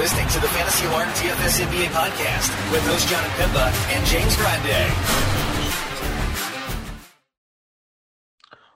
listening to the Fantasy Alarm DFS NBA podcast with host Jon Impemba and James Grande.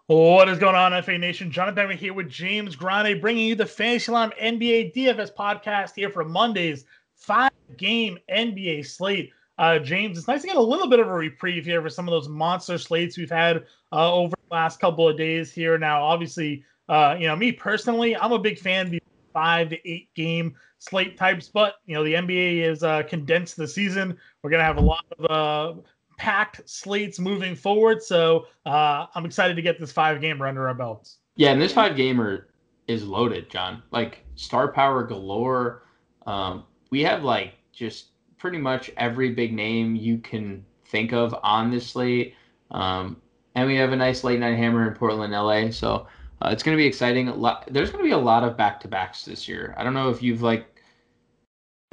What is going on, FA Nation? Jonathan Bennett here with James Grande, bringing you the Fantasy Alarm NBA DFS podcast here for Monday's five-game NBA slate. Uh, James, it's nice to get a little bit of a reprieve here for some of those monster slates we've had uh, over the last couple of days here. Now, obviously, uh, you know, me personally, I'm a big fan of the five to eight game slate types, but you know, the NBA is uh, condensed the season. We're gonna have a lot of uh, packed slates moving forward, so uh, I'm excited to get this five gamer under our belts. Yeah, and this five gamer is loaded, John. Like star power galore. Um, we have like just pretty much every big name you can think of on this slate. Um, and we have a nice late night hammer in Portland, LA. So uh, it's going to be exciting. A lot, there's going to be a lot of back to backs this year. I don't know if you've like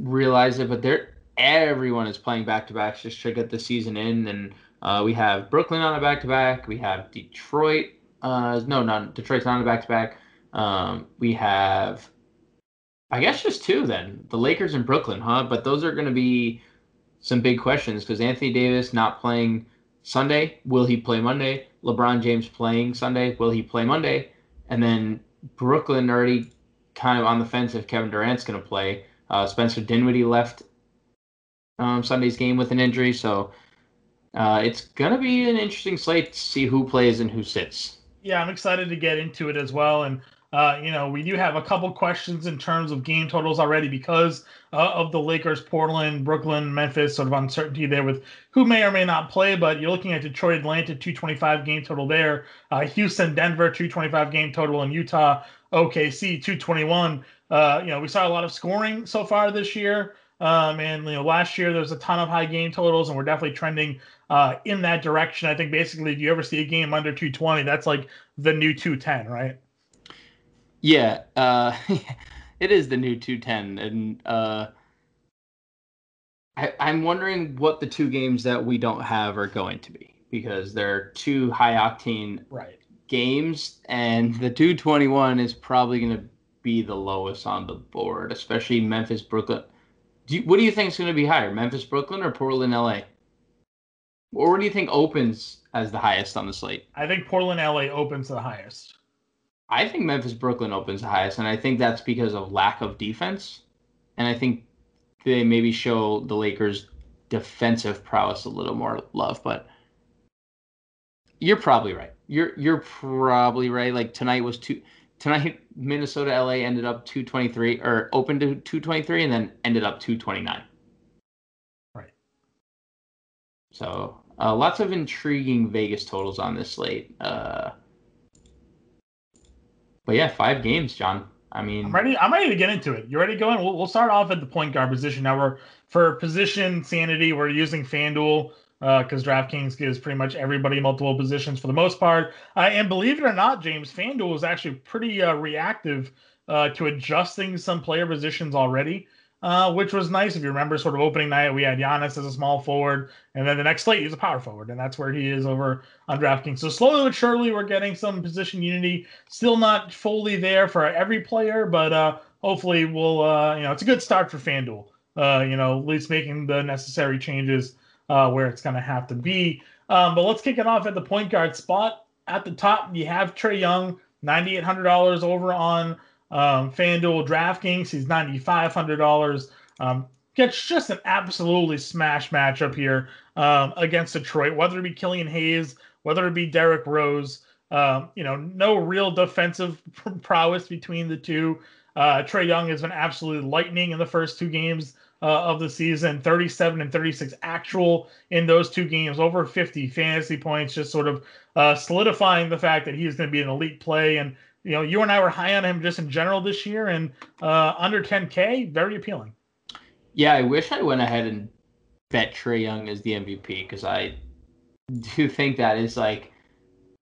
realized it, but there everyone is playing back to backs just to get the season in. And uh, we have Brooklyn on a back to back. We have Detroit. Uh, no, not Detroit's not on a back to back. We have I guess just two then. The Lakers and Brooklyn, huh? But those are going to be some big questions because Anthony Davis not playing Sunday. Will he play Monday? LeBron James playing Sunday. Will he play Monday? And then Brooklyn already kind of on the fence if Kevin Durant's going to play. Uh, Spencer Dinwiddie left um, Sunday's game with an injury, so uh, it's going to be an interesting slate to see who plays and who sits. Yeah, I'm excited to get into it as well. And uh, you know, we do have a couple questions in terms of game totals already because uh, of the Lakers, Portland, Brooklyn, Memphis sort of uncertainty there with who may or may not play. But you're looking at Detroit, Atlanta, 225 game total there. Uh, Houston, Denver, 225 game total, in Utah, OKC, 221. Uh, you know, we saw a lot of scoring so far this year. Um, and you know, last year there was a ton of high game totals, and we're definitely trending uh, in that direction. I think basically, if you ever see a game under 220, that's like the new 210, right? Yeah, uh, it is the new 210, and uh, I, I'm wondering what the two games that we don't have are going to be because they're two high octane right. games, and the 221 is probably going to be the lowest on the board, especially Memphis Brooklyn. Do you, what do you think is going to be higher, Memphis Brooklyn or Portland LA? Or what do you think opens as the highest on the slate? I think Portland LA opens the highest. I think Memphis Brooklyn opens the highest, and I think that's because of lack of defense. And I think they maybe show the Lakers defensive prowess a little more love, but you're probably right. You're you're probably right. Like tonight was two tonight Minnesota LA ended up 223 or opened to 223 and then ended up 229. Right. So uh, lots of intriguing Vegas totals on this slate. Uh, but yeah, five games, John. I mean, I'm ready. I'm ready to get into it. You ready to go in? We'll, we'll start off at the point guard position. Now we're for position sanity. We're using FanDuel because uh, DraftKings gives pretty much everybody multiple positions for the most part. Uh, and believe it or not, James, FanDuel is actually pretty uh, reactive uh, to adjusting some player positions already uh, which was nice. If you remember, sort of opening night, we had Giannis as a small forward, and then the next slate he's a power forward, and that's where he is over on DraftKings. So slowly but surely, we're getting some position unity. Still not fully there for every player, but uh, hopefully, we'll uh, you know it's a good start for FanDuel. Uh, you know, at least making the necessary changes uh, where it's going to have to be. Um, but let's kick it off at the point guard spot. At the top, you have Trae Young, ninety eight hundred dollars over on um, FanDuel DraftKings, he's $9,500. Um, gets just an absolutely smash matchup here um, against Detroit, whether it be Killian Hayes, whether it be Derrick Rose. Um, you know, no real defensive prowess between the two. Uh, Trae Young has been absolutely lightning in the first two games uh, of the season 37 and 36 actual in those two games, over 50 fantasy points, just sort of uh, solidifying the fact that he's going to be an elite play. And you know, you and I were high on him just in general this year, and uh, under 10K, very appealing. Yeah, I wish I went ahead and bet Trae Young as the MVP because I do think that is like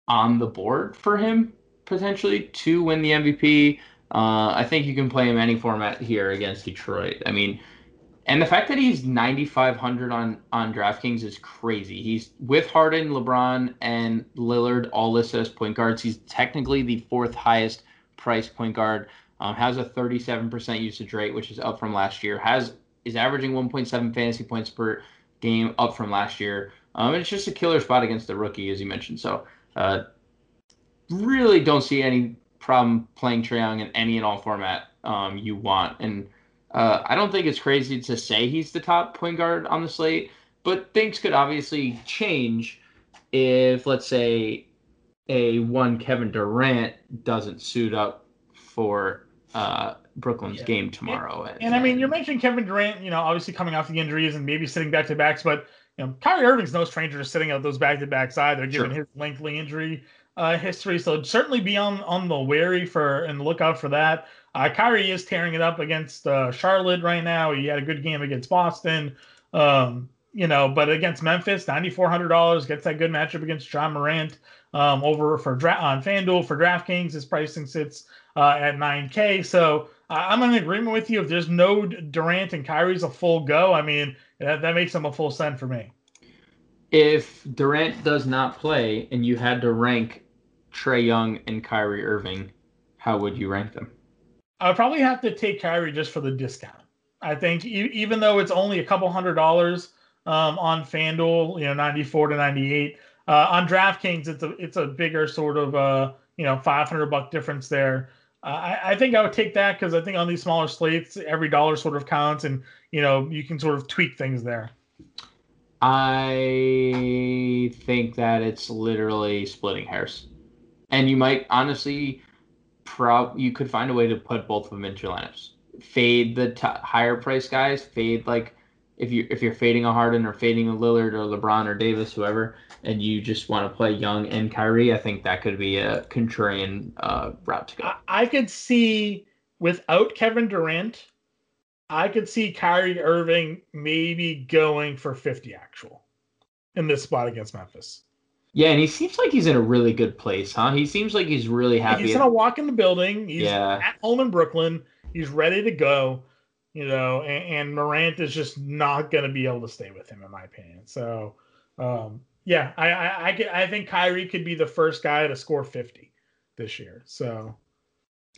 on the board for him potentially to win the MVP. Uh, I think you can play him any format here against Detroit. I mean, and the fact that he's 9,500 on on DraftKings is crazy. He's with Harden, LeBron, and Lillard all listed as point guards. He's technically the fourth highest priced point guard Um, has a 37% usage rate, which is up from last year. Has is averaging 1.7 fantasy points per game, up from last year. Um, it's just a killer spot against the rookie, as you mentioned. So, uh, really don't see any problem playing Trae Young in any and all format um, you want. And uh, I don't think it's crazy to say he's the top point guard on the slate, but things could obviously change if, let's say, a one Kevin Durant doesn't suit up for uh, Brooklyn's yeah. game tomorrow. And, and, I mean, you're mentioning Kevin Durant, you know, obviously coming off the injuries and maybe sitting back to backs, but you know, Kyrie Irving's no stranger to sitting out those back to backs either, given sure. his lengthy injury uh, history. So certainly be on on the wary for and look out for that. Uh, Kyrie is tearing it up against uh, Charlotte right now. He had a good game against Boston. Um, you know, but against Memphis, ninety four hundred dollars gets that good matchup against Ja Morant. Um, over for dra- on FanDuel for DraftKings, his pricing sits uh, at nine K. So I'm in agreement with you. If there's no Durant and Kyrie's a full go, I mean that, that makes them a full send for me. If Durant does not play and you had to rank Trae Young and Kyrie Irving, how would you rank them? I probably have to take Kyrie just for the discount. I think e- even though it's only a couple hundred dollars um, on FanDuel, you know, 94 to 98. Uh, on DraftKings, it's a it's a bigger sort of uh, you know 500 buck difference there. Uh, I, I, think I would take that because I think on these smaller slates, every dollar sort of counts, and you know you can sort of tweak things there. I think that it's literally splitting hairs, and you might honestly, prob you could find a way to put both of them into your lineups. Fade the t- higher price guys. Fade like if you if you're fading a Harden or fading a Lillard or LeBron or Davis, whoever, and you just want to play Young and Kyrie, I think that could be a contrarian uh, route to go. I, I could see without Kevin Durant, I could see Kyrie Irving maybe going for 50 actual in this spot against Memphis. Yeah, and he seems like he's in a really good place, huh? He seems like he's really happy. He's gonna walk in the building. He's yeah. at home in Brooklyn. He's ready to go. You know, and, and Morant is just not gonna be able to stay with him, in my opinion. So, um, yeah, I, I, I, I think Kyrie could be the first guy to score 50 this year. So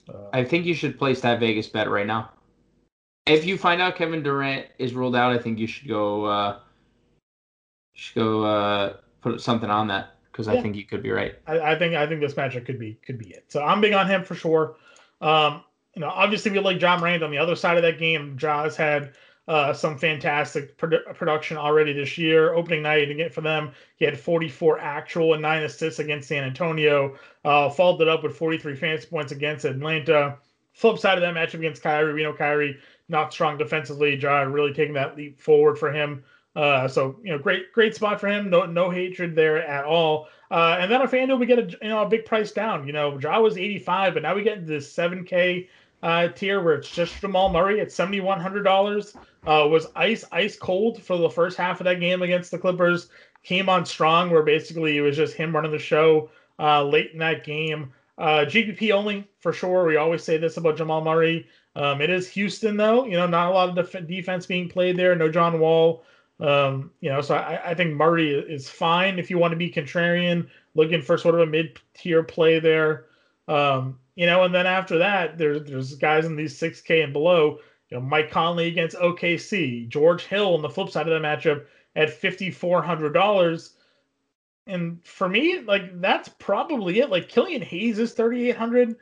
uh, I think you should place that Vegas bet right now. If you find out Kevin Durant is ruled out, I think you should go uh, should go uh, put something on that because yeah. I think you could be right. I, I, think I think this matchup could be could be it. So I'm big on him for sure. Um, you know, obviously we like Ja Morant on the other side of that game. Ja's had uh, some fantastic produ- production already this year. Opening night again for them, he had 44 actual and nine assists against San Antonio. Uh, followed it up with 43 fantasy points against Atlanta. Flip side of that matchup against Kyrie, we know Kyrie not strong defensively. Ja really taking that leap forward for him. Uh, so you know, great great spot for him. No no hatred there at all. Uh, and then on FanDuel we get a you know a big price down. You know, Ja was 85, but now we get this 7K uh, tier where it's just Jamal Murray at seventy one hundred dollars. Uh, was ice ice cold for the first half of that game against the Clippers. Came on strong where basically it was just him running the show uh, late in that game. Uh, GPP only for sure. We always say this about Jamal Murray. Um, it is Houston though. You know, not a lot of def- defense being played there. No John Wall. Um, you know, so I, I think Murray is fine if you want to be contrarian, looking for sort of a mid tier play there. Um, you know, and then after that, there's there's guys in these 6K and below. You know, Mike Conley against OKC, George Hill on the flip side of the matchup at fifty four hundred dollars. And for me, like that's probably it. Like Killian Hayes is thirty eight hundred.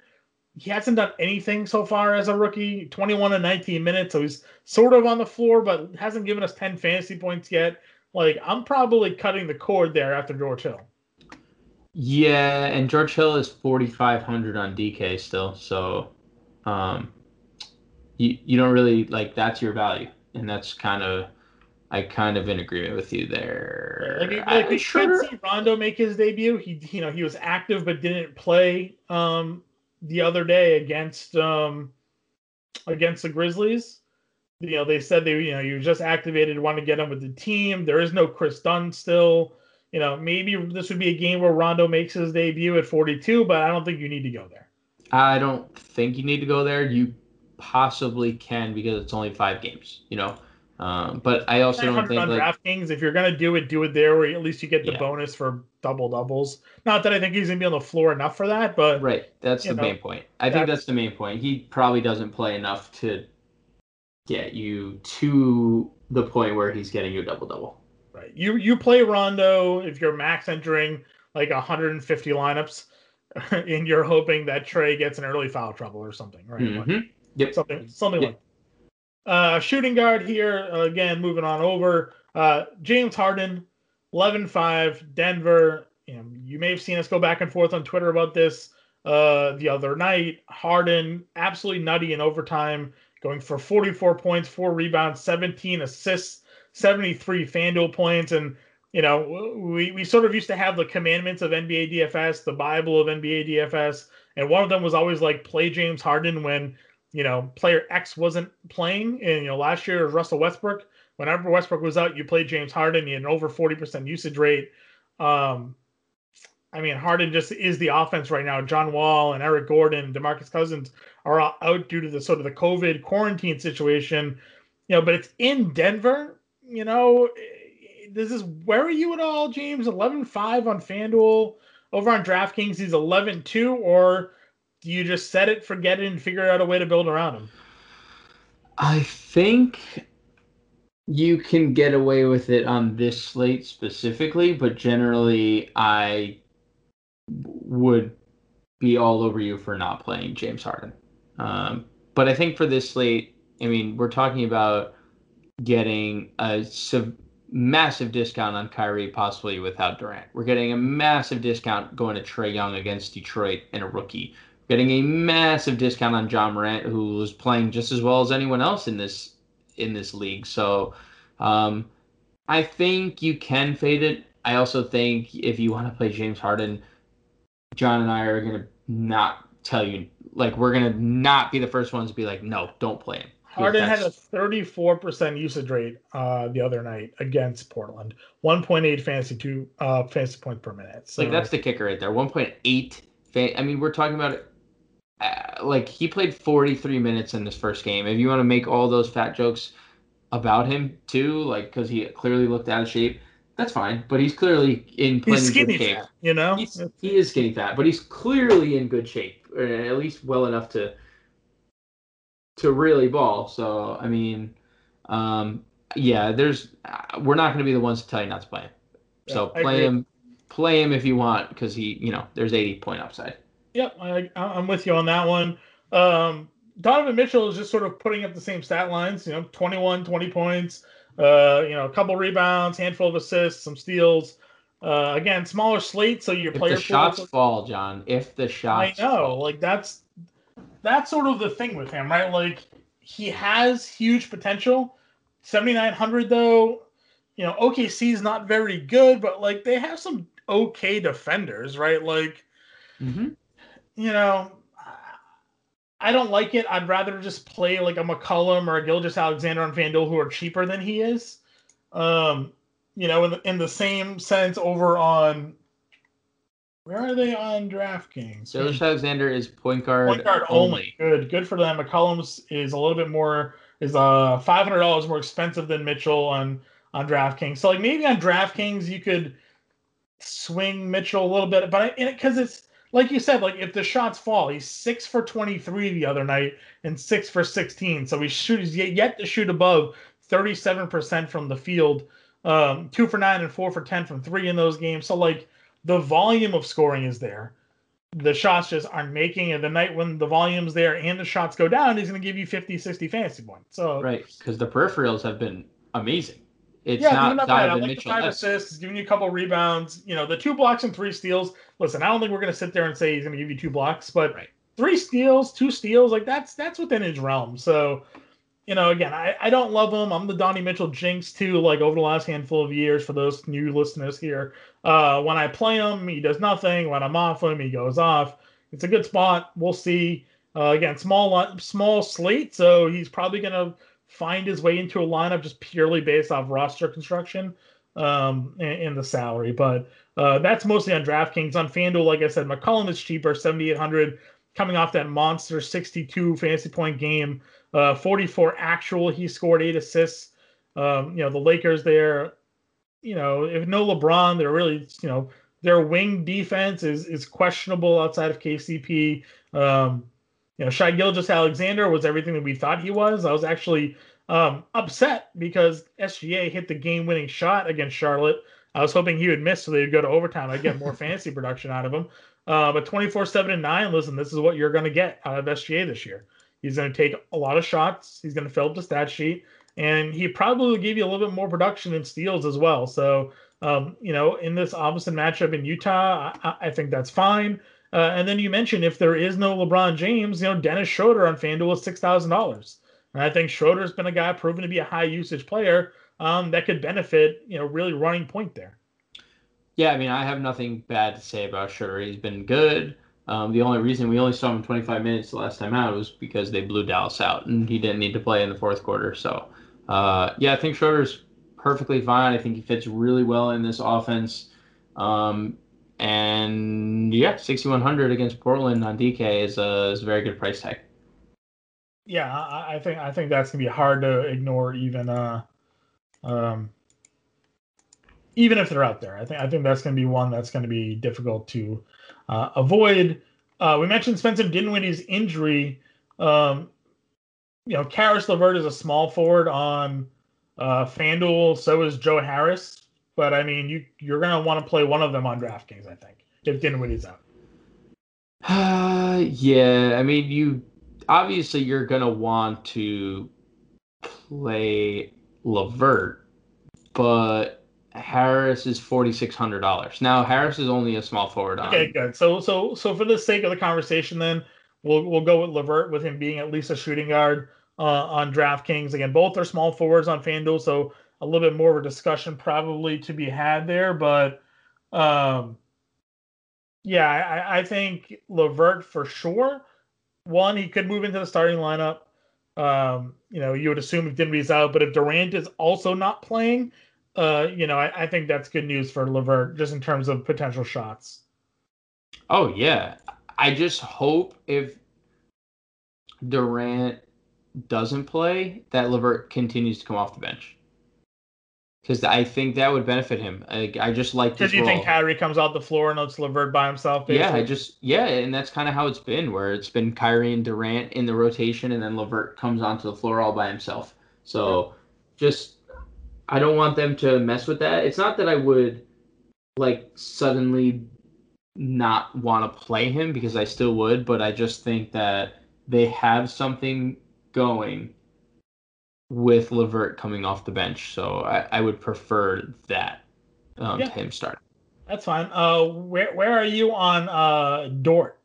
He hasn't done anything so far as a rookie. Twenty one and nineteen minutes, so he's sort of on the floor, but hasn't given us ten fantasy points yet. Like I'm probably cutting the cord there after George Hill. Yeah, and George Hill is 4,500 on DK still, so um, you you don't really like that's your value, and that's kind of I kind of in agreement with you there. Like, like I, we sure. should see Rondo make his debut. He you know he was active but didn't play um, the other day against um, against the Grizzlies. You know they said they you know you just activated, want to get him with the team. There is no Kris Dunn still you know, maybe this would be a game where Rondo makes his debut at 42, but I don't think you need to go there. I don't think you need to go there. You possibly can because it's only five games. You know, Um, but I also don't 900 think on like, DraftKings. If you're gonna do it, do it there, where at least you get the Yeah. bonus for double doubles. Not that I think he's gonna be on the floor enough for that, but right. That's the know, main point. I think that's- the main point. He probably doesn't play enough to get you to the point where he's getting you a double double. right. You you play Rondo if you're max entering like 150 lineups, and you're hoping that Trae gets an early foul trouble or something, right? Like, Mhm. Yep. something something Yeah. like. Uh, shooting guard here again. Moving on over. Uh, James Harden, 11-5, Denver. You, know, you may have seen us go back and forth on Twitter about this uh, the other night. Harden absolutely nutty in overtime, going for 44 points, four rebounds, 17 assists, 73 FanDuel points, and you know we we sort of used to have the commandments of NBA DFS, the Bible of NBA DFS, and one of them was always like play James Harden when you know player X wasn't playing, and you know last year was Russell Westbrook. Whenever Westbrook was out, you played James Harden. He had an over 40% usage rate. Um, I mean, Harden just is the offense right now. John Wall and Eric Gordon DeMarcus Cousins are all out due to the sort of the COVID quarantine situation. You know, but it's in Denver. You know, this is where are you at all, James? 11-5 on FanDuel. Over on DraftKings, he's 11-2, or do you just set it, forget it, and figure out a way to build around him? I think you can get away with it on this slate specifically, but generally, I would be all over you for not playing James Harden. Um, but I think for this slate, I mean, we're talking about getting a sub- massive discount on Kyrie, possibly without Durant. We're getting a massive discount going to Trae Young against Detroit and a rookie. Getting a massive discount on Ja Morant, who was playing just as well as anyone else in this in this league. So um, I think you can fade it. I also think if you want to play James Harden, John and I are gonna not tell you like we're gonna not be the first ones to be like, no, don't play him. Harden had a 34% usage rate uh, the other night against Portland. 1.8 fantasy two uh, fantasy points per minute. So like that's the kicker right there. 1.8. Fa- I mean, we're talking about like he played 43 minutes in this first game. If you want to make all those fat jokes about him too, like because he clearly looked out of shape, that's fine. But he's clearly in plenty he's skinny good shape. fat, you know. He's, he is skinny fat, but he's clearly in good shape, or at least well enough to to really ball. So I mean, um, yeah, there's uh, we're not going to be the ones to tell you not to play him. So Yeah, play him, play him if you want, because he, you know, there's 80 point upside. Yep, I, I'm with you on that one. Um, Donovan Mitchell is just sort of putting up the same stat lines. You know, 21, 20 points. Uh, you know, a couple rebounds, handful of assists, some steals. Uh, again, smaller slate, so your If player the shots fall, John, if the shots, I know, fall, like that's that's sort of the thing with him, right? Like he has huge potential. 7900 though, you know, OKC is not very good, but like they have some okay defenders, right? Like, Mhm. You know, I don't like it. I'd rather just play like a McCollum or a Gilgeous Alexander on FanDuel who are cheaper than he is. Um, you know, in the, in the same sense over on where are they on DraftKings? Gilgeous Alexander is point guard, Point guard only. Good, good for them. McCollum's is a little bit more is uh five hundred dollars more expensive than Mitchell on on DraftKings. So like maybe on DraftKings you could swing Mitchell a little bit, but because it's like you said, like if the shots fall, he's six for twenty three the other night and six for sixteen. So he shoots yet, yet to shoot above thirty seven percent from the field, um, two for nine and four for ten from three in those games. So like the volume of scoring is there the shots just aren't making and the night when the volume's there and the shots go down he's going to give you 50 60 fantasy points so Right, because the peripherals have been amazing. It's yeah not not bad. I like Mitchell. the five assists giving you a couple rebounds you know the two blocks and three steals listen i don't think we're going to sit there and say he's going to give you two blocks but Right. three steals two steals like that's that's within his realm so you know again i, I don't love him i'm the donnie mitchell jinx too like over the last handful of years for those new listeners here uh when i play him he does nothing when i'm off him he goes off it's a good spot. We'll see. Uh, again, small small slate, so he's probably going to find his way into a lineup just purely based off roster construction um, and, and the salary. But uh, that's mostly on DraftKings. On FanDuel, like I said, McCollum is cheaper, 7,800, coming off that monster 62 fantasy point game, uh, 44 actual. He scored eight assists Um, you know, the Lakers there, you know, if no LeBron, they're really, you know, their wing defense is is questionable outside of KCP. Um, you know, Shai Gilgeous-Alexander was everything that we thought he was. I was actually um, upset because SGA hit the game-winning shot against Charlotte. I was hoping he would miss so they'd go to overtime. I'd get more fantasy production out of him. Uh, but 24 7 and 9, listen, this is what you're going to get out of SGA this year. He's going to take a lot of shots. He's going to fill up the stat sheet, and he probably will give you a little bit more production and steals as well. So, um, you know, in this opposite matchup in Utah, I, I think that's fine. Uh, and then you mentioned if there is no LeBron James, you know, Dennis Schroeder on FanDuel is six thousand dollars, and I think Schroeder's been a guy proven to be a high usage player um, that could benefit, you know, really running point there. Yeah, I mean, I have nothing bad to say about Schroeder. He's been good. Um, the only reason we only saw him 25 minutes the last time out was because they blew Dallas out, and he didn't need to play in the fourth quarter. So, uh, yeah, I think Schroeder's perfectly fine. I think he fits really well in this offense. Um, and yeah, 6100 against Portland on DK is a, is a very good price tag. Yeah, I, I think I think that's gonna be hard to ignore, even uh, um, even if they're out there. I think I think that's gonna be one that's gonna be difficult to uh, avoid. Uh, we mentioned Spencer Dinwiddie's injury. Um, you know, Caris LeVert is a small forward on uh, FanDuel. So is Joe Harris. But I mean, you you're gonna want to play one of them on DraftKings. I think if Dinwiddie's out. Uh, yeah, I mean, you obviously you're gonna want to play LeVert, but Harris is forty six hundred dollars. Now Harris is only a small forward. Okay, good. So so so for the sake of the conversation, then we'll we'll go with LeVert with him being at least a shooting guard uh, on DraftKings. Again, both are small forwards on FanDuel, so a little bit more of a discussion probably to be had there. But um, yeah, I, I think LeVert for sure. One, he could move into the starting lineup. Um, you know, you would assume if Dinwiddie's out, but if Durant is also not playing, uh, you know, I, I think that's good news for LeVert just in terms of potential shots. Oh yeah, I just hope if Durant doesn't play, that LeVert continues to come off the bench. Because I think that would benefit him. I, I just like Because you role. think Kyrie comes out the floor and lets LeVert by himself? Basically? Yeah, I just yeah, and that's kind of how it's been, where it's been Kyrie and Durant in the rotation, and then LeVert comes onto the floor all by himself. So yeah. just I don't want them to mess with that. It's not that I would like suddenly not want to play him because I still would, but I just think that they have something going with LeVert coming off the bench. So I, I would prefer that um, yeah. to him starting. That's fine. Uh, where where are you on uh, Dort?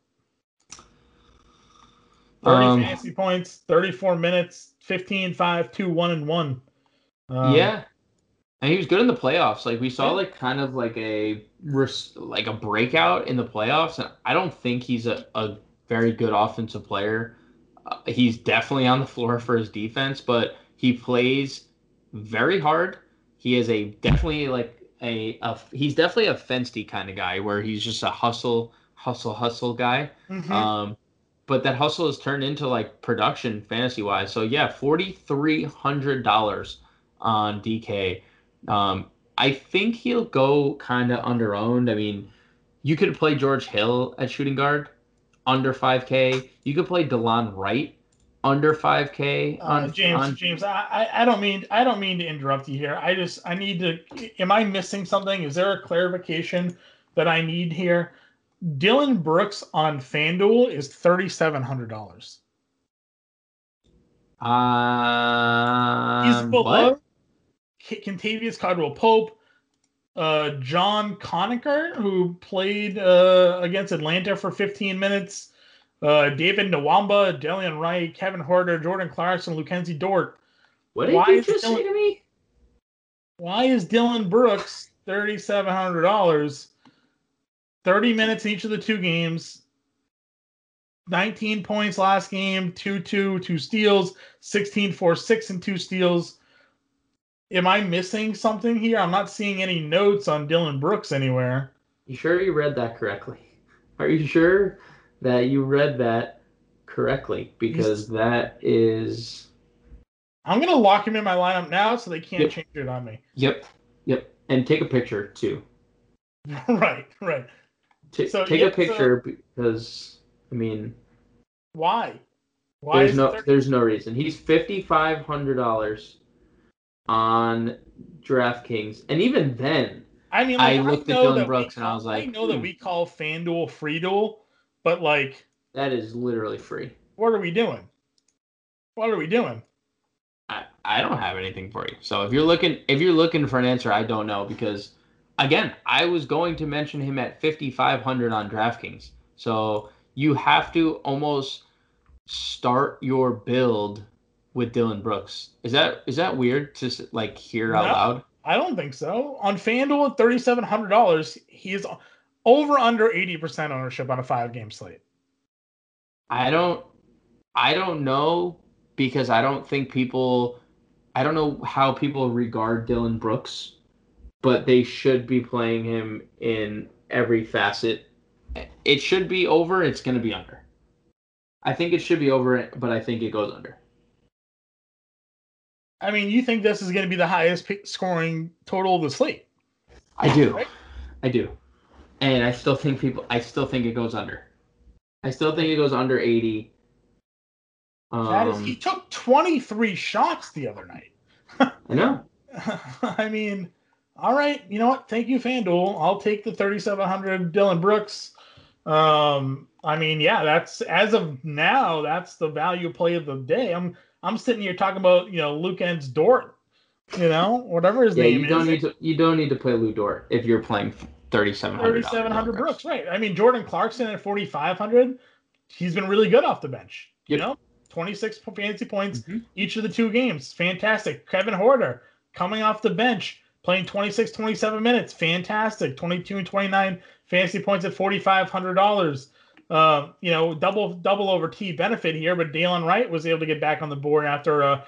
Thirty um, fantasy points, thirty-four minutes, 15, 5, 2, 1, and 1. Um, yeah, and he was good in the playoffs. Like we saw, like kind of like a like a breakout in the playoffs. And I don't think he's a, a very good offensive player. Uh, he's definitely on the floor for his defense, but he plays very hard. He is a definitely like a, a he's definitely a fencey kind of guy where he's just a hustle, hustle, hustle guy. Mm-hmm. Um, but that hustle has turned into like production fantasy wise. So yeah, forty three hundred dollars on DK um, I think he'll go kind of under owned. I mean, you could play George Hill at shooting guard under 5K. You could play Delon Wright under 5K. Uh, on, uh, James, on... James, I, I don't mean I don't mean to interrupt you here. I just I need to. Am I missing something? Is there a clarification that I need here? Dillon Brooks on FanDuel is thirty seven hundred dollars. Um, He's below. What? Kentavious Caldwell Pope, uh, John Konchar, who played uh, against Atlanta for 15 minutes, uh, David Nwaba, Delon Wright, Kevin Huerter, Jordan Clarkson, Luckenzie Dort. What did why you just Dillon, say to me? Why is Dillon Brooks $3,700? 30 minutes in each of the two games. 19 points last game, 2 2, two steals, 16 4 6 and two steals am I missing something here? I'm not seeing any notes on Dillon Brooks anywhere. You sure you read that correctly? Are you sure that you read that correctly? Because that is I'm gonna lock him in my lineup now, so they can't Yep. change it on me. Yep. Yep. And take a picture too. right, right. Ta- So, take yeah, a picture because I mean, Why? Why there's no it 30 there's no reason. He's fifty five hundred dollars on DraftKings, and even then, I mean, I like, looked at Dillon that we Brooks and I was like, I know that hmm. we call FanDuel free duel, but like, that is literally free. what are we doing? What are we doing? I, I don't have anything for you. So if you're looking if you're looking for an answer, I don't know because again, I was going to mention him at 5500 on DraftKings. So you have to almost start your build with Dillon Brooks. Is that is that weird to like hear out No. loud? I don't think so. On FanDuel at thirty seven hundred dollars, he he's over under eighty percent ownership on a five game slate. I don't I don't know because I don't think people I don't know how people regard Dillon Brooks, but they should be playing him in every facet. It should be over, it's going to be under. I think it should be over, but I think it goes under. I mean, you think this is going to be the highest scoring total of the slate? I do. Right? I do. And I still think people I still think it goes under. I still think it goes under 80. Um, That is, he took twenty three shots the other night. I know. I mean, all right, you know what? Thank you, FanDuel. I'll take the 3,700 Dillon Brooks. Um, I mean, yeah, that's as of now, that's the value play of the day. I'm I'm sitting here talking about you know Luke Ends Dort, you know whatever his Yeah, name you don't need to you don't need to play Lou Dort if you're playing 3700 3,700 Brooks, right? I mean, Jordan Clarkson at 4,500. He's been really good off the bench. You know, 26 fantasy points Mhm. each of the two games. Fantastic. Kevin Huerter coming off the bench, playing 26, 27 minutes. Fantastic. 22 and 29 fantasy points at $4,500. Uh, you know, double double over T benefit here, but Delon Wright was able to get back on the board after a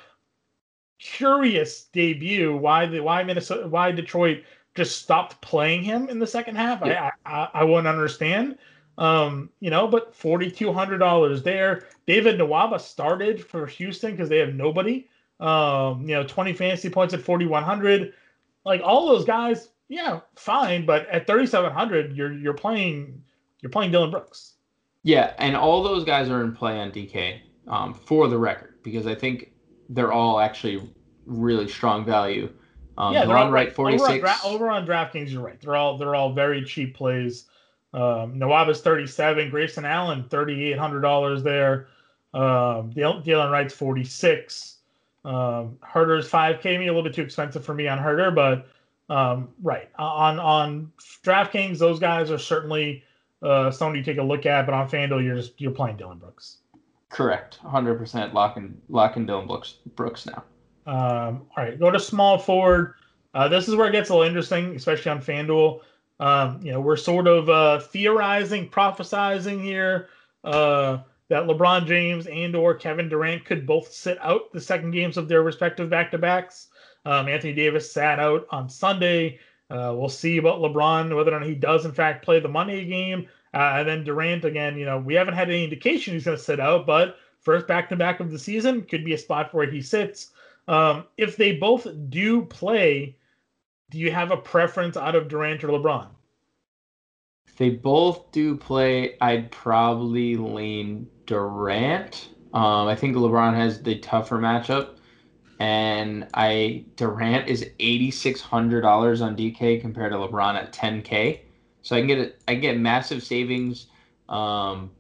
curious debut. Why the why Minnesota why Detroit just stopped playing him in the second half? Yeah. I, I I wouldn't understand. Um, you know, but forty two hundred dollars there. David Nwaba started for Houston because they have nobody. Um, you know, twenty fantasy points at forty one hundred. Like all those guys, yeah, fine. But at thirty seven hundred, you're you're playing you're playing Dillon Brooks. Yeah, and all those guys are in play on DK um, for the record because I think they're all actually really strong value. Um, yeah, they're all Delon Wright, Over on, 46. Dra- over on DraftKings, you're right. They're all they're all very cheap plays. Um, Nwaba's 37, Grayson Allen $3,800 there. Um, Delon Wright's 46. Um, Huerter's 5K, maybe a little bit too expensive for me on Huerter, but um, right on on DraftKings, those guys are certainly uh, something you take a look at. But on FanDuel, you're just you're playing Dillon Brooks. Correct. 100% locking, locking Dillon Brooks, Brooks now. Um, all right, go to small forward. Uh, this is where it gets a little interesting, especially on FanDuel. Um, you know, we're sort of uh, theorizing, prophesizing here uh, that LeBron James and or Kevin Durant could both sit out the second games of their respective back-to-backs. Um, Anthony Davis sat out on Sunday. Uh, we'll see about LeBron whether or not he does in fact play the Monday game. Uh, and then Durant again. You know, we haven't had any indication he's going to sit out, but first back-to-back of the season could be a spot where he sits. Um, if they both do play, do you have a preference out of Durant or LeBron? If they both do play, I'd probably lean Durant. Um, I think LeBron has the tougher matchup, and I Durant is eighty six hundred dollars on DK compared to LeBron at ten K. So I can get it. I can get massive savings. Um,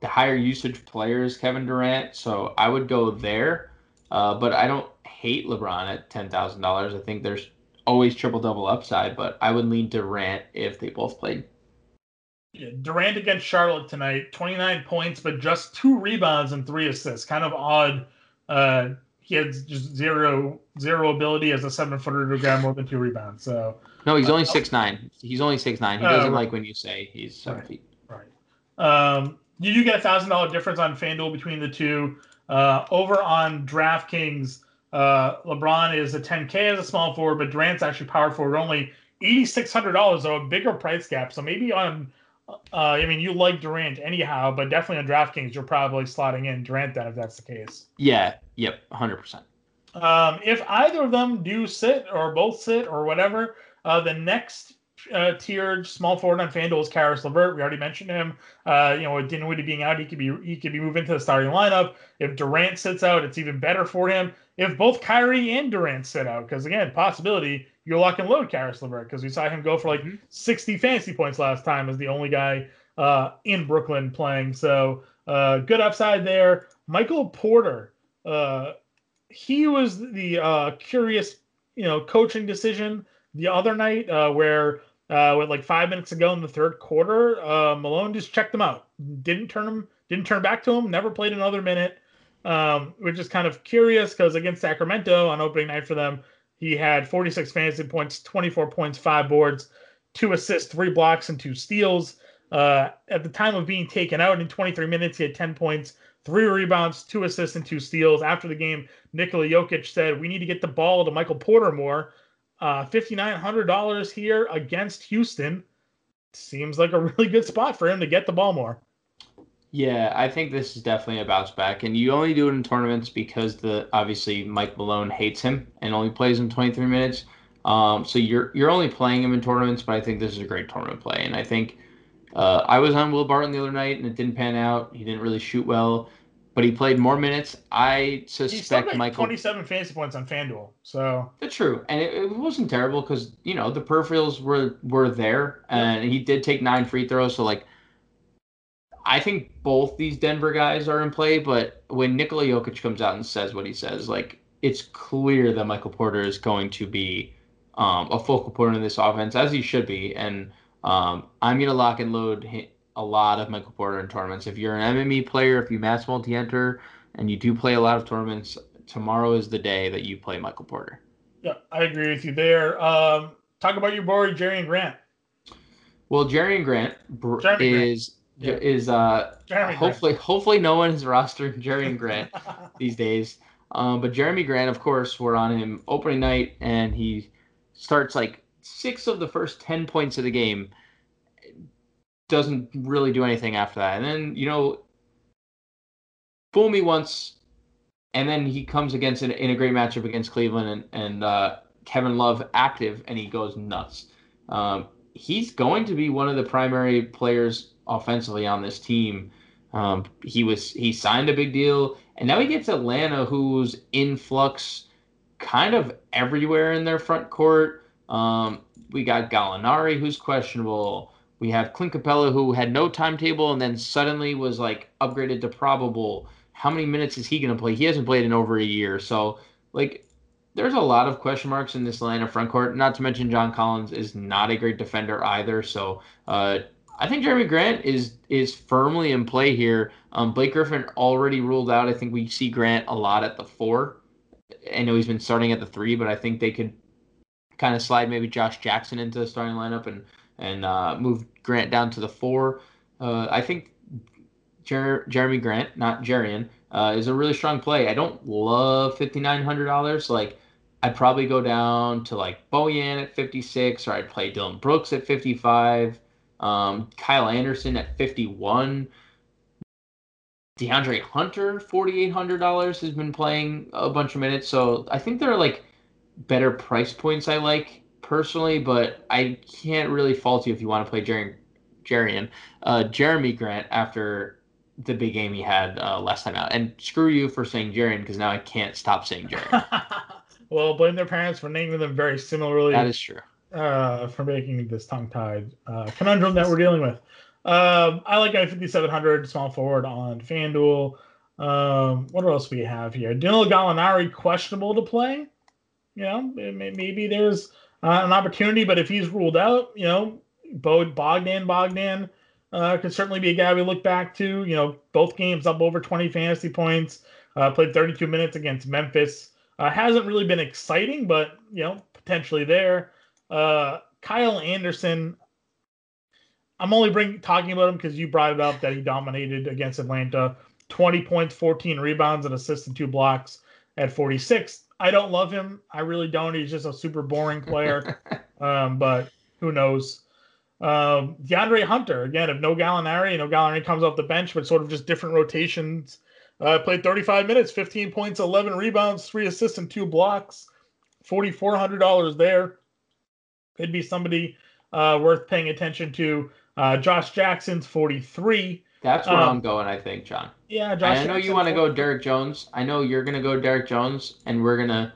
the higher usage player is Kevin Durant, so I would go there. Uh, but I don't hate LeBron at ten thousand dollars. I think there's always triple double upside, but I would lean Durant if they both played. Yeah, Durant against Charlotte tonight, 29 points, but just two rebounds and three assists. Kind of odd. Uh, he had just zero zero ability as a seven footer to grab more than two rebounds. So No, he's Uh, only six nine. He's only six nine. He Oh, doesn't right. like when you say he's seven Right. feet. Right. Um, you do get a thousand dollar difference on FanDuel between the two. Uh, over on DraftKings, uh, LeBron is a 10K as a small forward, but Durant's actually power forward, only eighty six hundred dollars, so a bigger price gap. So maybe on Uh, I mean, you like Durant anyhow, but definitely on DraftKings, you're probably slotting in Durant then if that's the case. Yeah. Yep. 100%. Um, if either of them do sit or both sit or whatever, uh, the next uh, tiered small forward on FanDuel is Caris LeVert. We already mentioned him. Uh, you know, with Dinwiddie being out, he could be he could be moved into the starting lineup. If Durant sits out, it's even better for him. If both Kyrie and Durant sit out, because again, possibility you're lock and load Caris LeVert because we saw him go for like mm-hmm. 60 fantasy points last time as the only guy uh, in Brooklyn playing. So uh, good upside there. Michael Porter, uh, he was the uh, curious, you know, coaching decision the other night uh, where uh, with like five minutes ago in the third quarter, Malone just checked him out, didn't turn him, didn't turn back to him, never played another minute. Um, which is kind of curious because against Sacramento on opening night for them, he had 46 fantasy points, 24 points, five boards, two assists, three blocks, and two steals. Uh, at the time of being taken out in 23 minutes, he had 10 points, three rebounds, two assists, and two steals. After the game, Nikola Jokic said, We need to get the ball to Michael Porter more. Uh, $5,900 here against Houston. Seems like a really good spot for him to get the ball more. Yeah, I think this is definitely a bounce back, and you only do it in tournaments because the obviously Mike Malone hates him and only plays him 23 minutes. Um, so you're you're only playing him in tournaments, but I think this is a great tournament play, and I think uh, I was on Will Barton the other night, and it didn't pan out. He didn't really shoot well, but he played more minutes. I suspect Michael 27 fantasy points on FanDuel, so that's true, and it, it wasn't terrible because you know the peripherals were were there, and he did take nine free throws, so like I think both these Denver guys are in play, but when Nikola Jokic comes out and says what he says, like it's clear that Michael Porter is going to be um, a focal point in this offense, as he should be. And um, I'm going to lock and load a lot of Michael Porter in tournaments. If you're an MME player, if you mass multi enter, and you do play a lot of tournaments, tomorrow is the day that you play Michael Porter. Yeah, I agree with you there. Um, talk about your boy, Jerry and Grant. Well, Jerian Grant Jerami is. Grant yeah. is uh Jerami hopefully Grant. hopefully no one is rostering Jerry and Grant these days. Um, but Jerami Grant, of course, we're on him opening night, and he starts like six of the first ten points of the game. Doesn't really do anything after that, and then you know, fool me once, and then he comes against an, in a great matchup against Cleveland and, and uh, Kevin Love active, and he goes nuts. Um, he's going to be one of the primary players offensively on this team. Um, he was he signed a big deal, and now he gets Atlanta, who's in flux, kind of everywhere in their front court. Um, we got Gallinari, who's questionable. We have Clint Capela, who had no timetable and then suddenly was like upgraded to probable. How many minutes is he going to play? He hasn't played in over a year, so like there's a lot of question marks in this Atlanta front court. Not to mention John Collins is not a great defender either. So uh, I think Jerami Grant is is firmly in play here. Um, Blake Griffin already ruled out. I think we see Grant a lot at the four. I know he's been starting at the three, but I think they could kind of slide maybe Josh Jackson into the starting lineup and and uh, move Grant down to the four. Uh, I think Jer- Jerami Grant, not Jerian, uh, is a really strong play. I don't love fifty nine hundred dollars. Like I'd probably go down to like Bojan at fifty six, or I'd play Dillon Brooks at fifty five. Um, Kyle Anderson at 51. DeAndre Hunter, $4,800, has been playing a bunch of minutes. So I think there are like better price points I like personally, but I can't really fault you if you want to play Jerry, Jerian, uh, Jerami Grant after the big game he had uh, last time out. And screw you for saying Jerian because now I can't stop saying Jerian. well, blame their parents for naming them very similarly. That is true uh, for making this tongue-tied uh, conundrum that we're dealing with. Um, I like a 5700 small forward on FanDuel. Um, what else we have here? Danilo Gallinari questionable to play. You know, maybe there's uh, an opportunity, but if he's ruled out, you know, Bode Bogdan Bogdan uh, could certainly be a guy we look back to. You know, both games up over 20 fantasy points. Uh, played 32 minutes against Memphis. Uh, hasn't really been exciting, but you know, potentially there. Uh, Kyle Anderson. I'm only bring, talking about him because you brought it up that he dominated against Atlanta. 20 points, 14 rebounds, and assists and two blocks at 46. I don't love him. I really don't. He's just a super boring player. um, but who knows? Um, DeAndre Hunter, again, if no Gallinari, no Gallinari comes off the bench, but sort of just different rotations. Uh, played 35 minutes, 15 points, 11 rebounds, three assists, and two blocks. $4,400 there. Could be somebody uh, worth paying attention to. Uh, Josh Jackson's 43. That's where um, I'm going, I think, John. Yeah, Josh. I know you want to go Derrick Jones. I know you're going to go Derrick Jones, and we're going to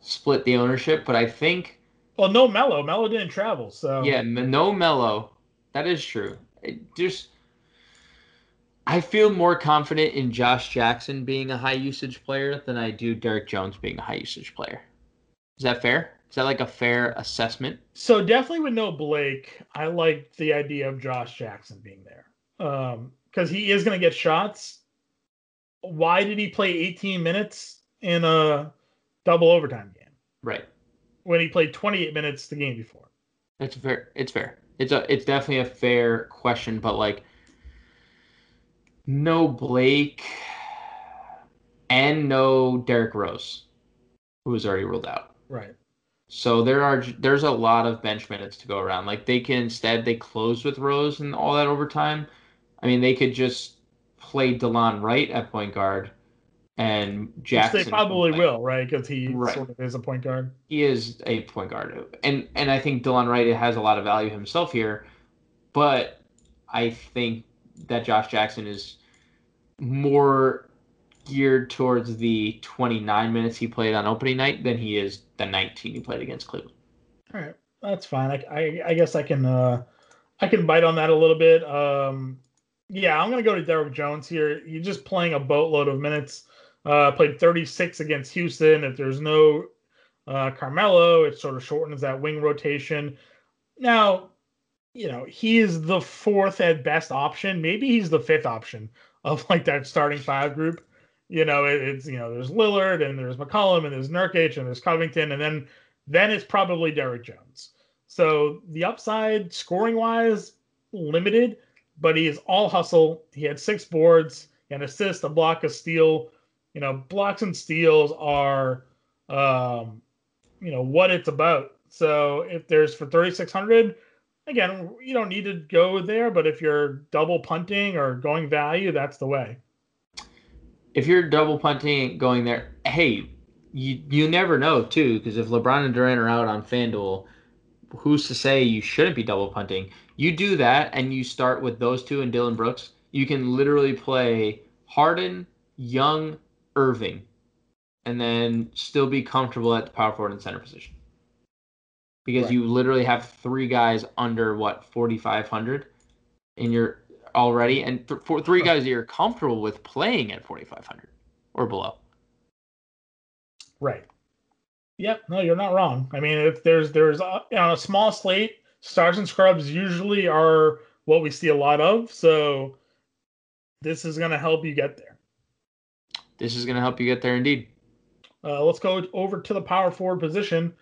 split the ownership. But I think. Well, no Melo. Melo didn't travel, so. Yeah, no Melo. That is true. It just. I feel more confident in Josh Jackson being a high usage player than I do Derrick Jones being a high usage player. Is that fair? Is that like a fair assessment? So definitely with no Blake, I like the idea of Josh Jackson being there. Um, because he is going to get shots. Why did he play 18 minutes in a double overtime game? Right. When he played 28 minutes the game before. It's fair. It's fair. It's a. It's definitely a fair question, but like, no Blake, and no Derrick Rose, who was already ruled out. Right. So there are there's a lot of bench minutes to go around. Like they can instead they close with Rose and all that overtime. I mean, they could just play Delon Wright at point guard and Jackson. Which they probably will, right? Because he right. sort of is a point guard. He is a point guard, and and I think Delon Wright has a lot of value himself here, but I think that Josh Jackson is more geared towards the 29 minutes he played on opening night than he is the 19 he played against Cleveland. All right, that's fine. I, I, I guess I can uh, I can bite on that a little bit. Um, yeah, I'm gonna go to Derrick Jones here. You're just playing a boatload of minutes. Uh, played 36 against Houston. If there's no uh, Carmelo, it sort of shortens that wing rotation. Now, you know, he is the fourth at best option. Maybe he's the fifth option of like that starting five group. You know, it, it's you know, there's Lillard and there's McCollum and there's Nurkic and there's Covington and then then it's probably Derrick Jones. So the upside scoring wise limited but he is all hustle. He had six boards, an assist, a block, a steal. You know, blocks and steals are, um, you know, what it's about. So if there's for 3,600, again, you don't need to go there, but if you're double punting or going value, that's the way. If you're double punting going there, hey, you you never know too, because if LeBron and Durant are out on FanDuel, who's to say you shouldn't be double punting? You do that and you start with those two and Dillon Brooks, you can literally play Harden, Young, Irving, and then still be comfortable at the power forward and center position. Because right. you literally have three guys under what 4500 in your already and th- for three guys that you're comfortable with playing at 4500 or below. Right. Yep, no, you're not wrong. I mean, if there's there's a, on a small slate, stars and scrubs usually are what we see a lot of. So this is going to help you get there. This is going to help you get there indeed. Uh, let's go over to the power forward position,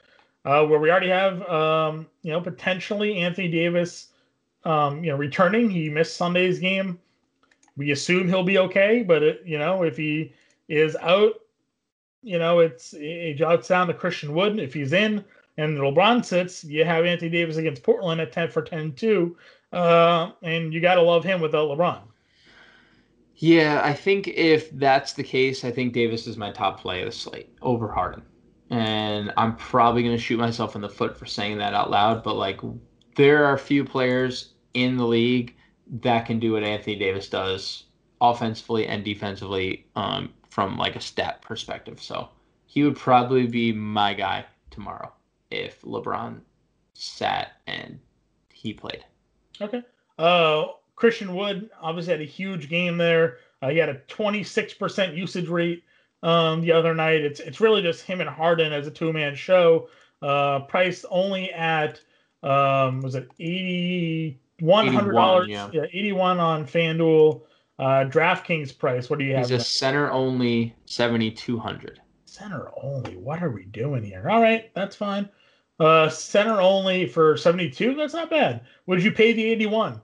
uh, where we already have, um, you know, potentially Anthony Davis, um, you know, returning. He missed Sunday's game. We assume he'll be okay, but it, you know, if he is out, you know, it's it jogs down to Christian Wood. If he's in, and LeBron sits, you have Anthony Davis against Portland at 10 for 10 2. Uh, and you got to love him without LeBron. Yeah, I think if that's the case, I think Davis is my top play of the slate over Harden. And I'm probably going to shoot myself in the foot for saying that out loud, but like there are a few players in the league that can do what Anthony Davis does offensively and defensively um, from like a stat perspective. So he would probably be my guy tomorrow if LeBron sat and he played. Okay. Uh, Christian Wood obviously had a huge game there. Uh, he had a 26% usage rate um, the other night. It's it's really just him and Harden as a two man show. Uh, priced only at um, was it eighty one hundred dollars? Yeah. yeah, eighty one on FanDuel. Uh, DraftKings price. What do you have? He's a center only seventy two hundred. Center only. What are we doing here? All right, that's fine. Uh, center only for 72. That's not bad. Would you pay the 81?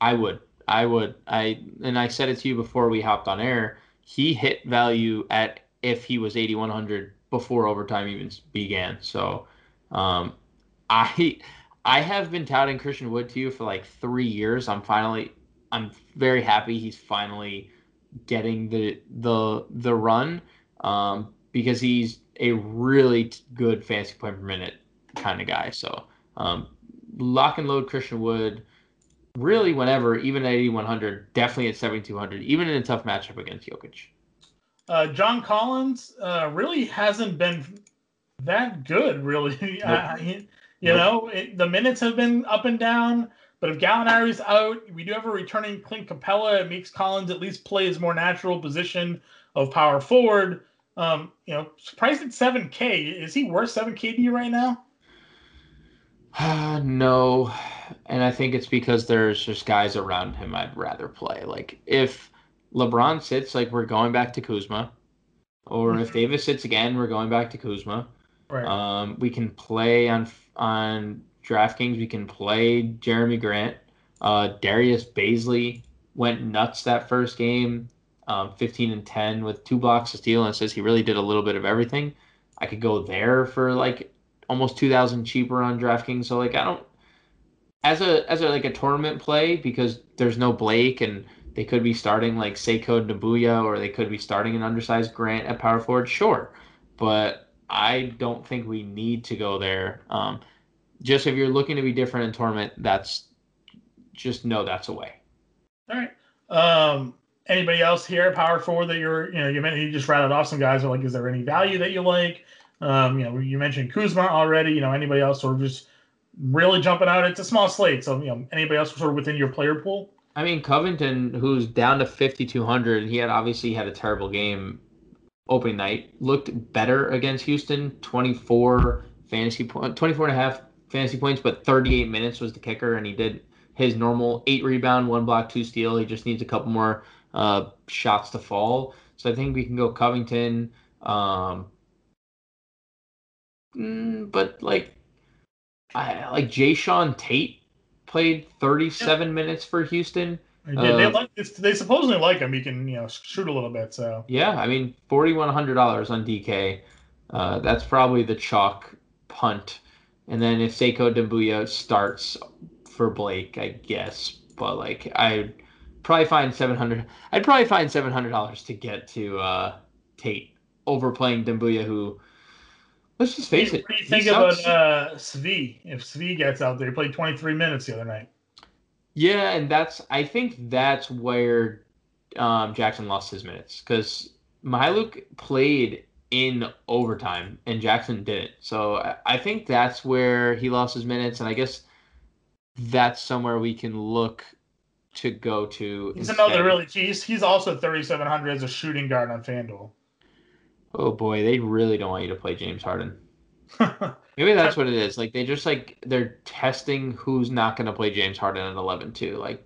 I would. I would. I and I said it to you before we hopped on air. He hit value at if he was 8100 before overtime even began. So, um, I I have been touting Christian Wood to you for like three years. I'm finally, I'm very happy he's finally getting the the the run um, because he's a really t- good fantasy point per minute kind of guy. So um, lock and load Christian Wood really whenever, even at 8100, definitely at 7200, even in a tough matchup against Jokic. Uh, John Collins uh, really hasn't been that good, really. Nope. You nope. know, it, the minutes have been up and down. But if Gallinari's out, we do have a returning Clint Capela. It makes Collins at least play his more natural position of power forward. Um, you know, surprised at 7K. Is he worth 7K to you right now? Uh, no. And I think it's because there's just guys around him I'd rather play. Like, if LeBron sits, like, we're going back to Kuzma. Or if mm-hmm. Davis sits again, we're going back to Kuzma. Right. Um, we can play on on DraftKings, we can play Jerami Grant. Uh, Darius Bazley went nuts that first game, um, 15 and 10 with two blocks of steal, and says he really did a little bit of everything. I could go there for like almost 2,000 cheaper on DraftKings. So like I don't as a as a like a tournament play because there's no Blake and they could be starting like Sekou Doumbouya or they could be starting an undersized Grant at power forward. Sure, but I don't think we need to go there. Um, just if you're looking to be different in tournament, that's just know that's a way. All right. Um, anybody else here, power forward that you're, you know, you you just rattled off some guys. Are like, is there any value that you like? Um, you know, you mentioned Kuzma already. You know, anybody else sort of just really jumping out? It's a small slate, so you know, anybody else sort of within your player pool? I mean, Covington, who's down to 5,200, he had obviously had a terrible game opening night. Looked better against Houston, 24 fantasy point, 24 and a half fantasy points, but 38 minutes was the kicker, and he did his normal eight rebound, one block, two steal. He just needs a couple more uh, shots to fall. So I think we can go Covington. Um, mm, but like, I like Jae'Sean Tate played 37 yeah. minutes for Houston. They, uh, they, like they supposedly like him. He can you know shoot a little bit. So yeah, I mean forty one hundred dollars on DK. Uh, that's probably the chalk punt and then if Sekou Doumbouya starts for Blake, I guess. But like I'd probably find seven hundred I'd probably find seven hundred dollars to get to uh, Tate over playing Doumbouya who let's just face it. What do you think about uh Svi? If Svi gets out there, he played twenty three minutes the other night. Yeah, and that's I think that's where um, Jackson lost his minutes because Mykhailiuk played in overtime, and Jackson didn't. So I think that's where he lost his minutes, and I guess that's somewhere we can look to go to. He's instead. another really he's he's also 3700 as a shooting guard on FanDuel. Oh boy, they really don't want you to play James Harden. Maybe that's what it is. Like they just like they're testing who's not going to play James Harden at 11 too. Like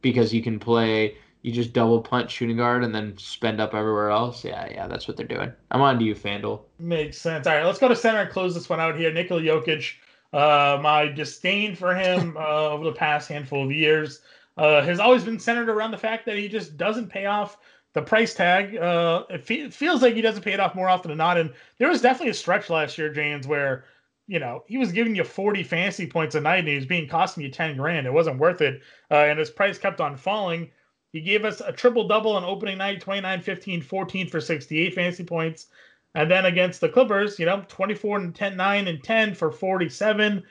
because you can play you just double punch shooting guard and then spend up everywhere else. Yeah, yeah, that's what they're doing. I'm on to you, FanDuel. Makes sense. All right, let's go to center and close this one out here. Nikola Jokic. Uh, my disdain for him uh, over the past handful of years uh, has always been centered around the fact that he just doesn't pay off the price tag. Uh, it, fe- it feels like he doesn't pay it off more often than not. And there was definitely a stretch last year, James, where you know, he was giving you 40 fantasy points a night and he was being costing you 10 grand. It wasn't worth it. Uh, and his price kept on falling. He gave us a triple double on opening night 29, 15, 14 for 68 fantasy points. And then against the Clippers, you know, 24 and 10, 9 and 10 for 47.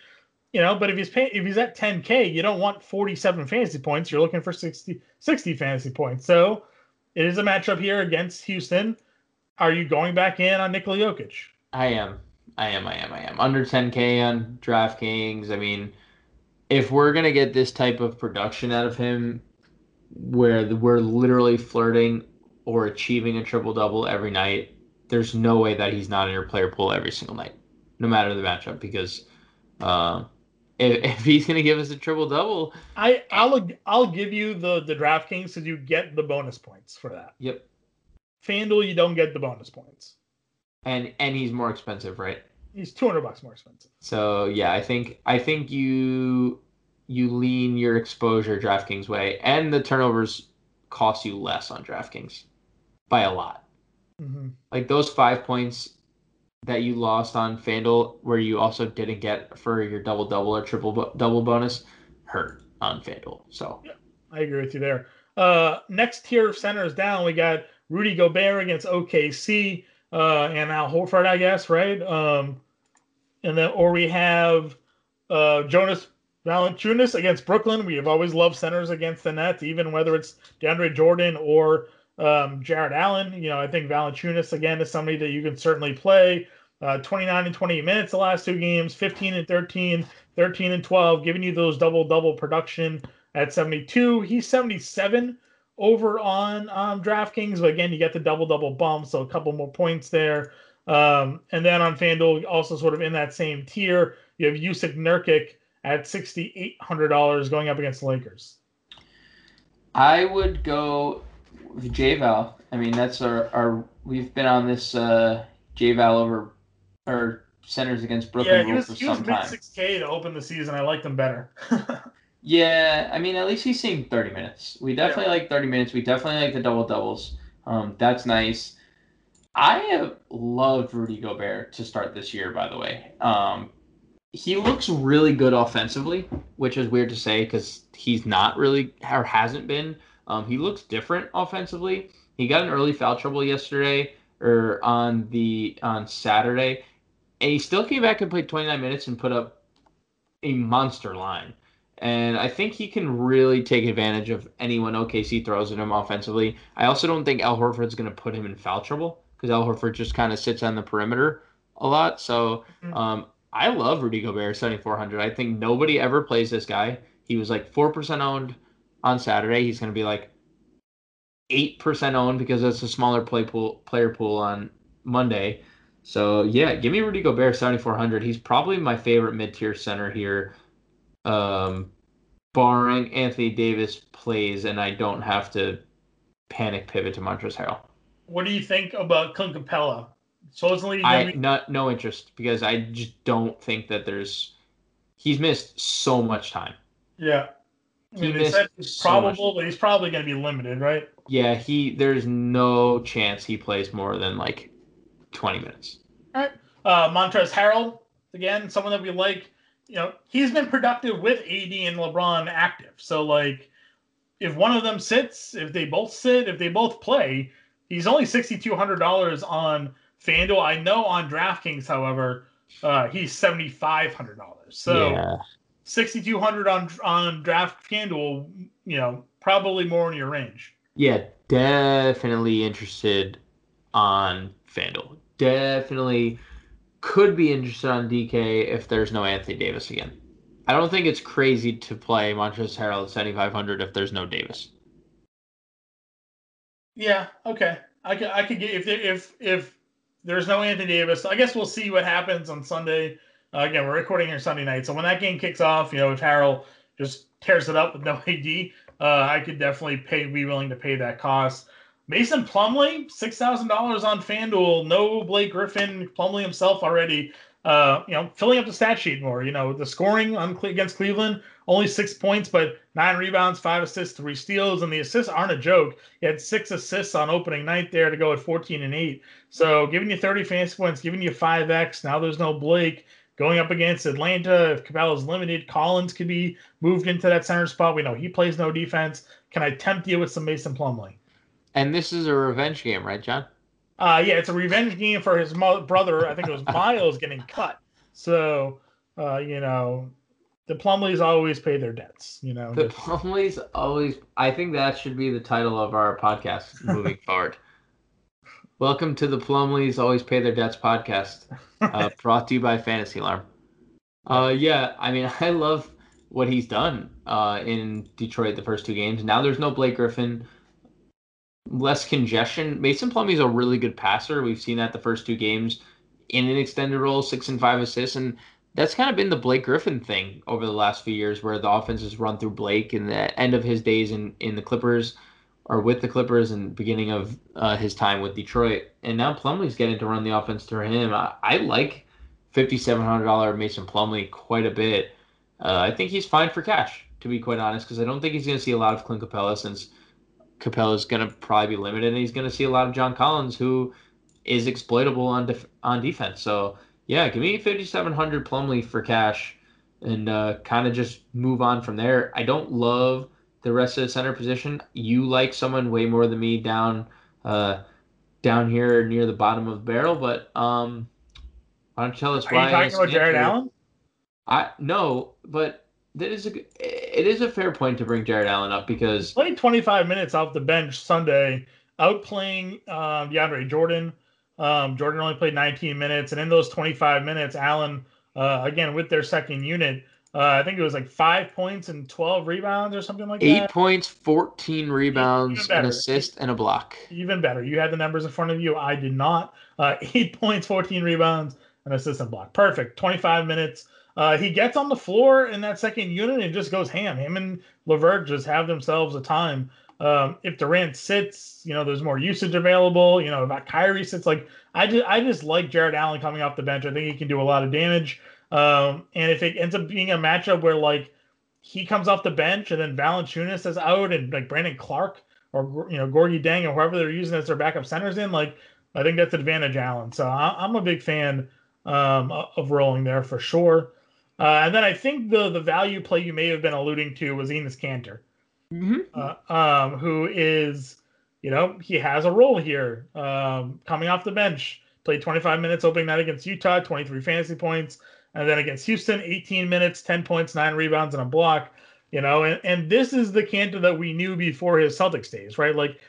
You know, but if he's if he's at 10K, you don't want 47 fantasy points. You're looking for 60, 60 fantasy points. So it is a matchup here against Houston. Are you going back in on Nikola Jokic? I am. I am. I am. I am. Under 10K on DraftKings. I mean, if we're going to get this type of production out of him, where we're literally flirting or achieving a triple double every night, there's no way that he's not in your player pool every single night, no matter the matchup. Because uh, if, if he's gonna give us a triple double, I I'll I'll give you the the DraftKings so you get the bonus points for that. Yep. FanDuel, you don't get the bonus points. And and he's more expensive, right? He's two hundred bucks more expensive. So yeah, I think I think you you lean your exposure DraftKings way, and the turnovers cost you less on DraftKings by a lot. Mm-hmm. Like those five points that you lost on FanDuel, where you also didn't get for your double double or triple bo- double bonus, hurt on FanDuel. So yeah, I agree with you there. Uh, next tier of centers down, we got Rudy Gobert against OKC uh, and Al Horford, I guess, right? Um, and then or we have uh, Jonas Valanciunas against Brooklyn. We have always loved centers against the Nets, even whether it's DeAndre Jordan or um, Jarrett Allen. You know, I think Valanciunas again is somebody that you can certainly play. Uh, 29 and 28 minutes the last two games, 15 and 13, 13 and 12, giving you those double double production at 72. He's 77 over on um, DraftKings, but again, you get the double double bump, so a couple more points there. Um, and then on FanDuel, also sort of in that same tier, you have Jusuf Nurkic at $6,800 going up against the Lakers. I would go with JVal. I mean, that's our, our we've been on this uh, JVal over or centers against Brooklyn yeah, he was, he was mid six K to open the season. I liked him better. yeah, I mean, at least he's seeing thirty minutes. We definitely yeah. like thirty minutes. We definitely like the double doubles. Um, that's nice. I have loved Rudy Gobert to start this year. By the way, um, he looks really good offensively, which is weird to say because he's not really or hasn't been. Um, he looks different offensively. He got an early foul trouble yesterday or on the on Saturday, and he still came back and played 29 minutes and put up a monster line. And I think he can really take advantage of anyone OKC throws at him offensively. I also don't think Al Horford's going to put him in foul trouble because Al Horford just kind of sits on the perimeter a lot. So mm-hmm. um, I love Rudy Gobert 7400. I think nobody ever plays this guy. He was like 4% owned on Saturday. He's going to be like 8% owned because it's a smaller play pool player pool on Monday. So yeah, give me Rudy Gobert 7400. He's probably my favorite mid-tier center here. Um, barring Anthony Davis plays and I don't have to panic pivot to Montrezl Harrell. What do you think about Clint Capela? Supposedly, I not no interest because I just don't think that there's. He's missed so much time. Yeah, I mean, he they said it's probable, so but he's probably going to be limited, right? Yeah, he. There's no chance he plays more than like twenty minutes. All right, uh, Montrezl Harrell again, someone that we like. You know, he's been productive with AD and LeBron active. So like, if one of them sits, if they both sit, if they both play, he's only sixty two hundred dollars on FanDuel. I know on DraftKings, however, uh, he's seventy five hundred dollars. So yeah. sixty two hundred on on Draft FanDuel, you know, probably more in your range. Yeah, definitely interested on FanDuel. Definitely could be interested on DK if there's no Anthony Davis again. I don't think it's crazy to play Montrezl Harrell at 7,500 if there's no Davis. Yeah. Okay. I could. I could get if if if there's no Anthony Davis. I guess we'll see what happens on Sunday. Uh, again, we're recording here Sunday night, so when that game kicks off, you know, if Harrell just tears it up with no AD, uh, I could definitely pay, be willing to pay that cost. Mason Plumlee, six thousand dollars on FanDuel. No Blake Griffin, Plumley himself already uh, you know, filling up the stat sheet more. You know, the scoring on against Cleveland only six points, but nine rebounds, five assists, three steals, and the assists aren't a joke. He had six assists on opening night there to go at 14 and eight. So giving you 30 fantasy points, giving you five X. Now there's no Blake going up against Atlanta. If Capela's limited, Collins could be moved into that center spot. We know he plays no defense. Can I tempt you with some Mason Plumlee? And this is a revenge game, right, John? Uh, yeah, it's a revenge game for his mo- brother. I think it was Miles getting cut. So, uh, you know, the Plumlees always pay their debts. You know, the Plumlees always. I think that should be the title of our podcast moving forward. Welcome to the Plumlees Always Pay Their Debts podcast, uh, brought to you by Fantasy Alarm. Uh, yeah, I mean, I love what he's done uh, in Detroit the first two games. Now there's no Blake Griffin less congestion. Mason Plumlee's a really good passer. We've seen that the first two games in an extended role, six and five assists, and that's kind of been the Blake Griffin thing over the last few years, where the offense has run through Blake in the end of his days in in the Clippers or with the Clippers and beginning of uh, his time with Detroit, and now Plumlee's getting to run the offense through him. I, I like fifty seven hundred dollar Mason Plumlee quite a bit. Uh, I think he's fine for cash, to be quite honest, because I don't think he's going to see a lot of Clint Capela since Capela is going to probably be limited, and he's going to see a lot of John Collins, who is exploitable on def- on defense. So yeah, give me 5700 Plumlee for cash and uh, kind of just move on from there. I don't love the rest of the center position. You like someone way more than me down uh, down here near the bottom of the barrel, but um, why don't you tell us Are why? you talking about Jarrett Allen? I no, but that is a it is a fair point to bring Jarrett Allen up because Played 25 minutes off the bench Sunday, outplaying um, DeAndre Jordan. Um, Jordan only played 19 minutes, and in those 25 minutes, Allen, uh, again with their second unit, uh, I think it was like five points and 12 rebounds or something like eight that. points, fourteen rebounds, an assist, and a block. Even better. You had the numbers in front of you. I did not. Uh, eight points, 14 rebounds, an assist and block. Perfect. 25 minutes. Uh, he gets on the floor in that second unit and just goes ham. Him and LeVert just have themselves a time. Um, if Durant sits, you know, there's more usage available. You know, about Kyrie sits, like I just, I just like Jarrett Allen coming off the bench. I think he can do a lot of damage. Um, and if it ends up being a matchup where like he comes off the bench and then Valanciunas is out and like Brandon Clarke or you know Gorgui Dieng or whoever they're using as their backup centers in, like I think that's advantage Allen. So I, I'm a big fan um, of rolling there for sure. Uh, and then I think the the value play you may have been alluding to was Enes Kanter, Mm-hmm. uh, um, who is, you know, he has a role here, um, coming off the bench. Played 25 minutes opening night against Utah, 23 fantasy points, and then against Houston, 18 minutes, 10 points, nine rebounds, and a block. You know, and, and this is the Cantor that we knew before his Celtics days, right? Like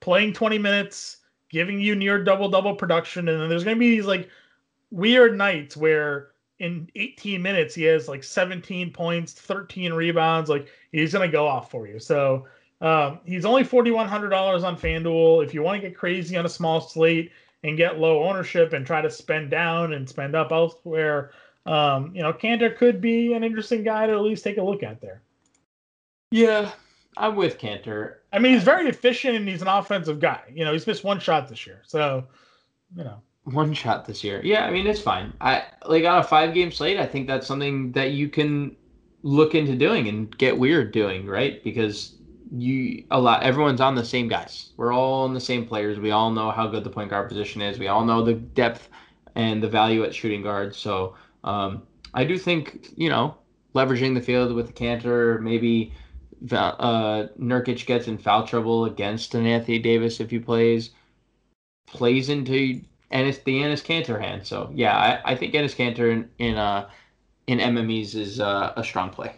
playing 20 minutes, giving you near double double production, and then there's going to be these like weird nights where in 18 minutes he has like 17 points, 13 rebounds. Like he's going to go off for you. So um, he's only $4,100 on FanDuel. If you want to get crazy on a small slate and get low ownership and try to spend down and spend up elsewhere, um, you know, Kanter could be an interesting guy to at least take a look at there. Yeah, I'm with Kanter. I mean, he's very efficient and he's an offensive guy. You know, he's missed one shot this year. So, you know. One shot this year. Yeah, I mean it's fine. I like on a five game slate. I think that's something that you can look into doing and get weird doing, right? Because you a lot everyone's on the same guys. We're all on the same players. We all know how good the point guard position is. We all know the depth and the value at shooting guard. So um, I do think you know leveraging the field with the Kanter, maybe uh, Nurkic gets in foul trouble against an Anthony Davis if he plays, plays into Enes the Enes Kanter hand. So yeah, I, I think Enes Kanter in in, uh, in MMEs is uh, a strong play.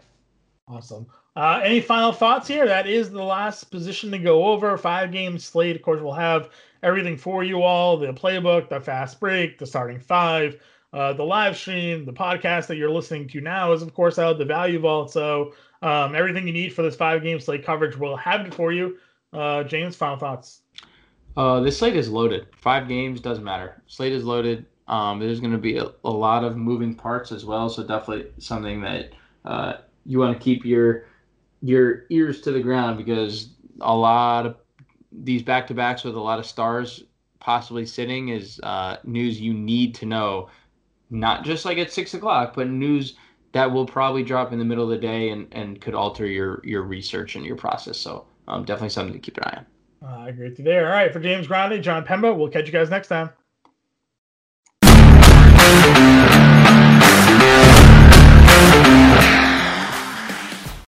Awesome. Uh, any final thoughts here? That is the last position to go over. Five game slate. Of course, we'll have everything for you all the playbook, the fast break, the starting five, uh, the live stream, the podcast that you're listening to now is, of course, out the value vault. So, um, everything you need for this five game slate coverage, we'll have it for you. Uh, James, final thoughts. Uh, this slate is loaded. Five games doesn't matter. Slate is loaded. Um, there's going to be a, a lot of moving parts as well, so definitely something that uh, you want to keep your your ears to the ground because a lot of these back to backs with a lot of stars possibly sitting is uh, news you need to know, not just like at six o'clock, but news that will probably drop in the middle of the day and, and could alter your your research and your process. So um, definitely something to keep an eye on. Uh, I agree with you there. All right, for James Grande, Jon Impemba, we'll catch you guys next time.